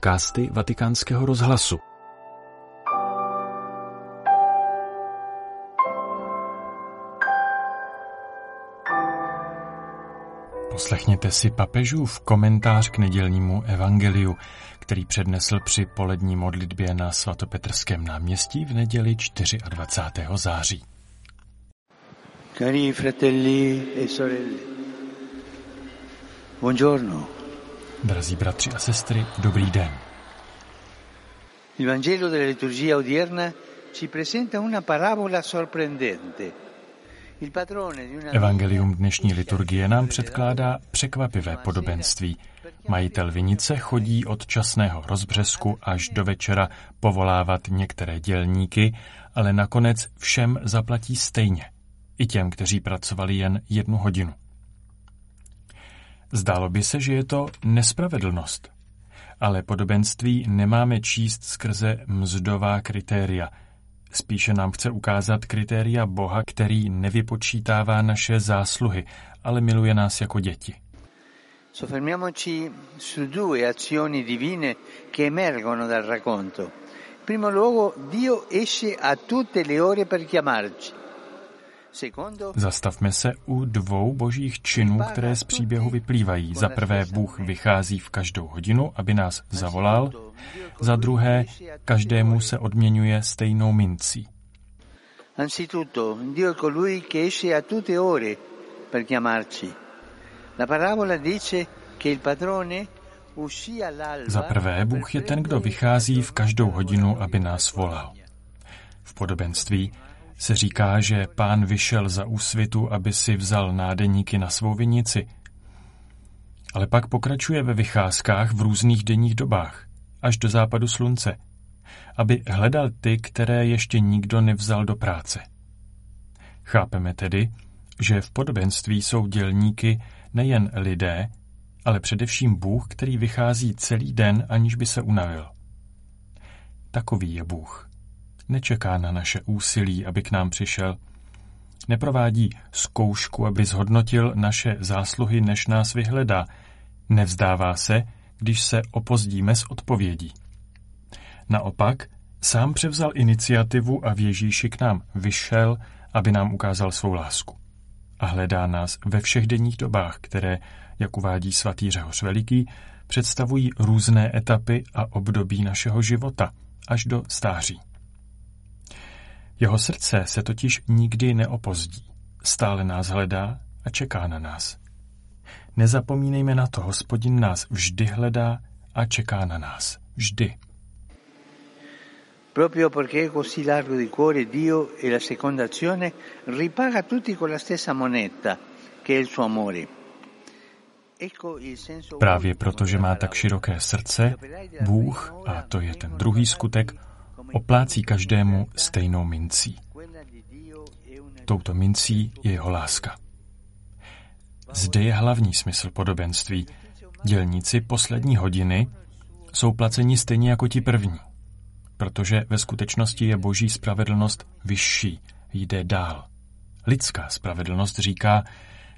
podcasty Vatikánského rozhlasu. Poslechněte si papežův komentář k nedělnímu evangeliu, který přednesl při polední modlitbě na svatopetrském náměstí v neděli 24. září. Cari fratelli e sorelle, buongiorno. Drazí bratři a sestry, dobrý den. Il Vangelo della liturgia odierna ci presenta una parabola sorprendente. Evangelium dnešní liturgie nám předkládá překvapivé podobenství. Majitel vinice chodí od časného rozbřesku až do večera povolávat některé dělníky, ale nakonec všem zaplatí stejně. I těm, kteří pracovali jen jednu hodinu. Zdálo by se, že je to nespravedlnost. Ale podobenství nemáme číst skrze mzdová kritéria. Spíše nám chce ukázat kritéria Boha, který nevypočítává naše zásluhy, ale miluje nás jako děti. Soffermiamoci su due azioni divine che emergono dal racconto. In primo luogo, Dio esce a tutte le ore per chiamarci. Zastavme se u dvou božích činů, které z příběhu vyplývají. Za prvé, Bůh vychází v každou hodinu, aby nás zavolal. Za druhé, každému se odměňuje stejnou mincí. Anzitutto, Dio è colui che esce a tutte ore per chiamarci. La parabola dice che il padrone uscì all'alba Za prvé, Bůh je ten, kdo vychází v každou hodinu, aby nás volal. V podobenství se říká, že pán vyšel za úsvitu, aby si vzal nádeníky na svou vinici. Ale pak pokračuje ve vycházkách v různých denních dobách, až do západu slunce, aby hledal ty, které ještě nikdo nevzal do práce. Chápeme tedy, že v podobenství jsou dělníky nejen lidé, ale především Bůh, který vychází celý den, aniž by se unavil. Takový je Bůh. Nečeká na naše úsilí, aby k nám přišel. Neprovádí zkoušku, aby zhodnotil naše zásluhy, než nás vyhledá. Nevzdává se, když se opozdíme s odpovědí. Naopak, sám převzal iniciativu a v Ježíši k nám vyšel, aby nám ukázal svou lásku. A hledá nás ve všech denních dobách, které, jak uvádí svatý Řehoř Veliký, představují různé etapy a období našeho života, až do stáří. Jeho srdce se totiž nikdy neopozdí. Stále nás hledá a čeká na nás. Nezapomínejme na to, hospodin nás vždy hledá a čeká na nás. Vždy. Proprio perché è così largo di cuore Dio e la seconda azione ripaga tutti con la stessa moneta che è il suo amore. Právě proto, že má tak široké srdce, Bůh, a to je ten druhý skutek, oplácí každému stejnou mincí. Touto mincí je jeho láska. Zde je hlavní smysl podobenství. Dělníci poslední hodiny jsou placeni stejně jako ti první, protože ve skutečnosti je boží spravedlnost vyšší, jde dál. Lidská spravedlnost říká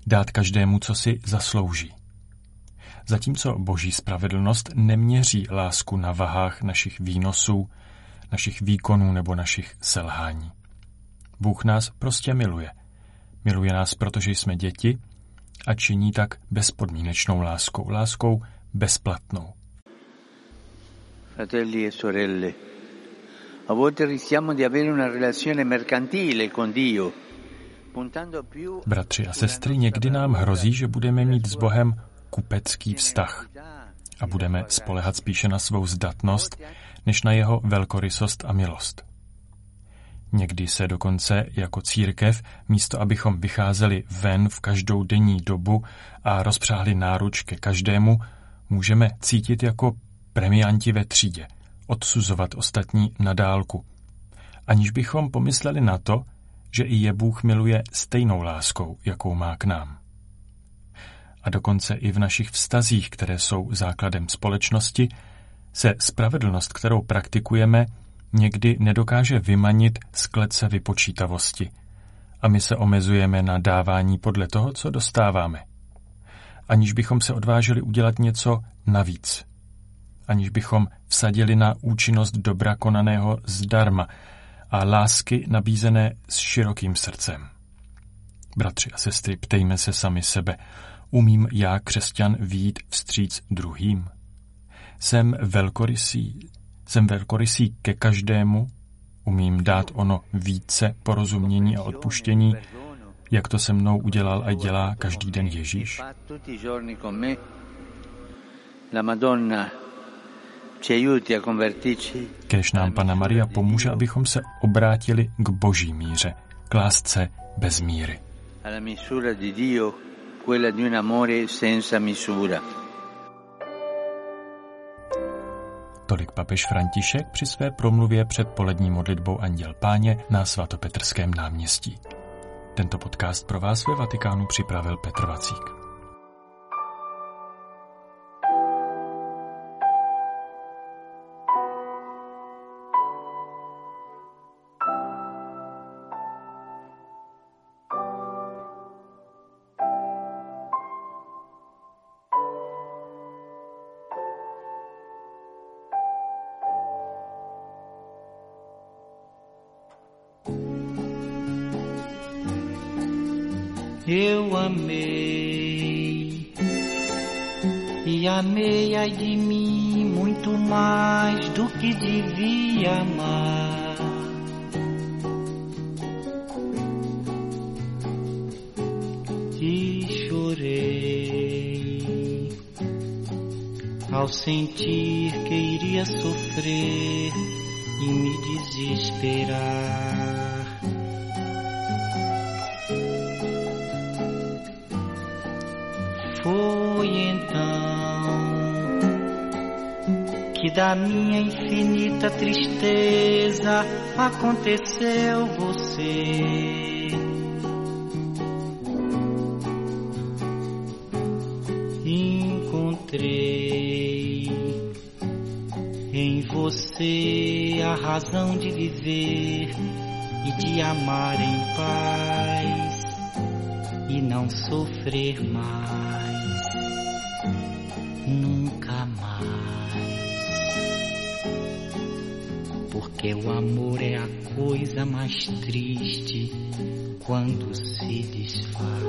dát každému, co si zaslouží. Zatímco boží spravedlnost neměří lásku na vahách našich výnosů, našich výkonů nebo našich selhání. Bůh nás prostě miluje. Miluje nás, protože jsme děti a činí tak bezpodmínečnou láskou, láskou bezplatnou. Fratelli e sorelle, a volte rischiamo di avere una relazione mercantile con Dio, puntando più Bratři a sestry, někdy nám hrozí, že budeme mít s Bohem kupecký vztah a budeme spolehat spíše na svou zdatnost, než na jeho velkorysost a milost. Někdy se dokonce jako církev, místo abychom vycházeli ven v každou denní dobu a rozpřáhli náruč ke každému, můžeme cítit jako premianti ve třídě, odsuzovat ostatní na dálku, aniž bychom pomysleli na to, že i je Bůh miluje stejnou láskou, jakou má k nám. A dokonce i v našich vztazích, které jsou základem společnosti, se spravedlnost, kterou praktikujeme, někdy nedokáže vymanit z klece vypočítavosti a my se omezujeme na dávání podle toho, co dostáváme, aniž bychom se odvážili udělat něco navíc. aniž bychom vsadili na účinnost dobra konaného zdarma a lásky nabízené s širokým srdcem. Bratři a sestry, ptejme se sami sebe. Umím já, křesťan, výjít vstříc druhým? Jsem velkorysý, jsem velkorysý ke každému, umím dát ono více porozumění a odpuštění, jak to se mnou udělal a dělá každý den Ježíš? Kéž nám Pana Maria pomůže, abychom se obrátili k boží míře, k lásce bez míry. Alla misura di Dio, quella di un amore senza misura. Tolik papež František při své promluvě před polední modlitbou Anděl Páně na svatopetrském náměstí. Tento podcast pro vás ve Vatikánu připravil Petr Vacík. Eu amei e amei ai de mim muito mais do que devia amar. E chorei ao sentir que iria sofrer e me desesperar. Da minha infinita tristeza aconteceu você. Encontrei em você a razão de viver e de amar em paz e não sofrer mais. nunca mais. Porque o amor é a coisa mais triste quando se desfaz.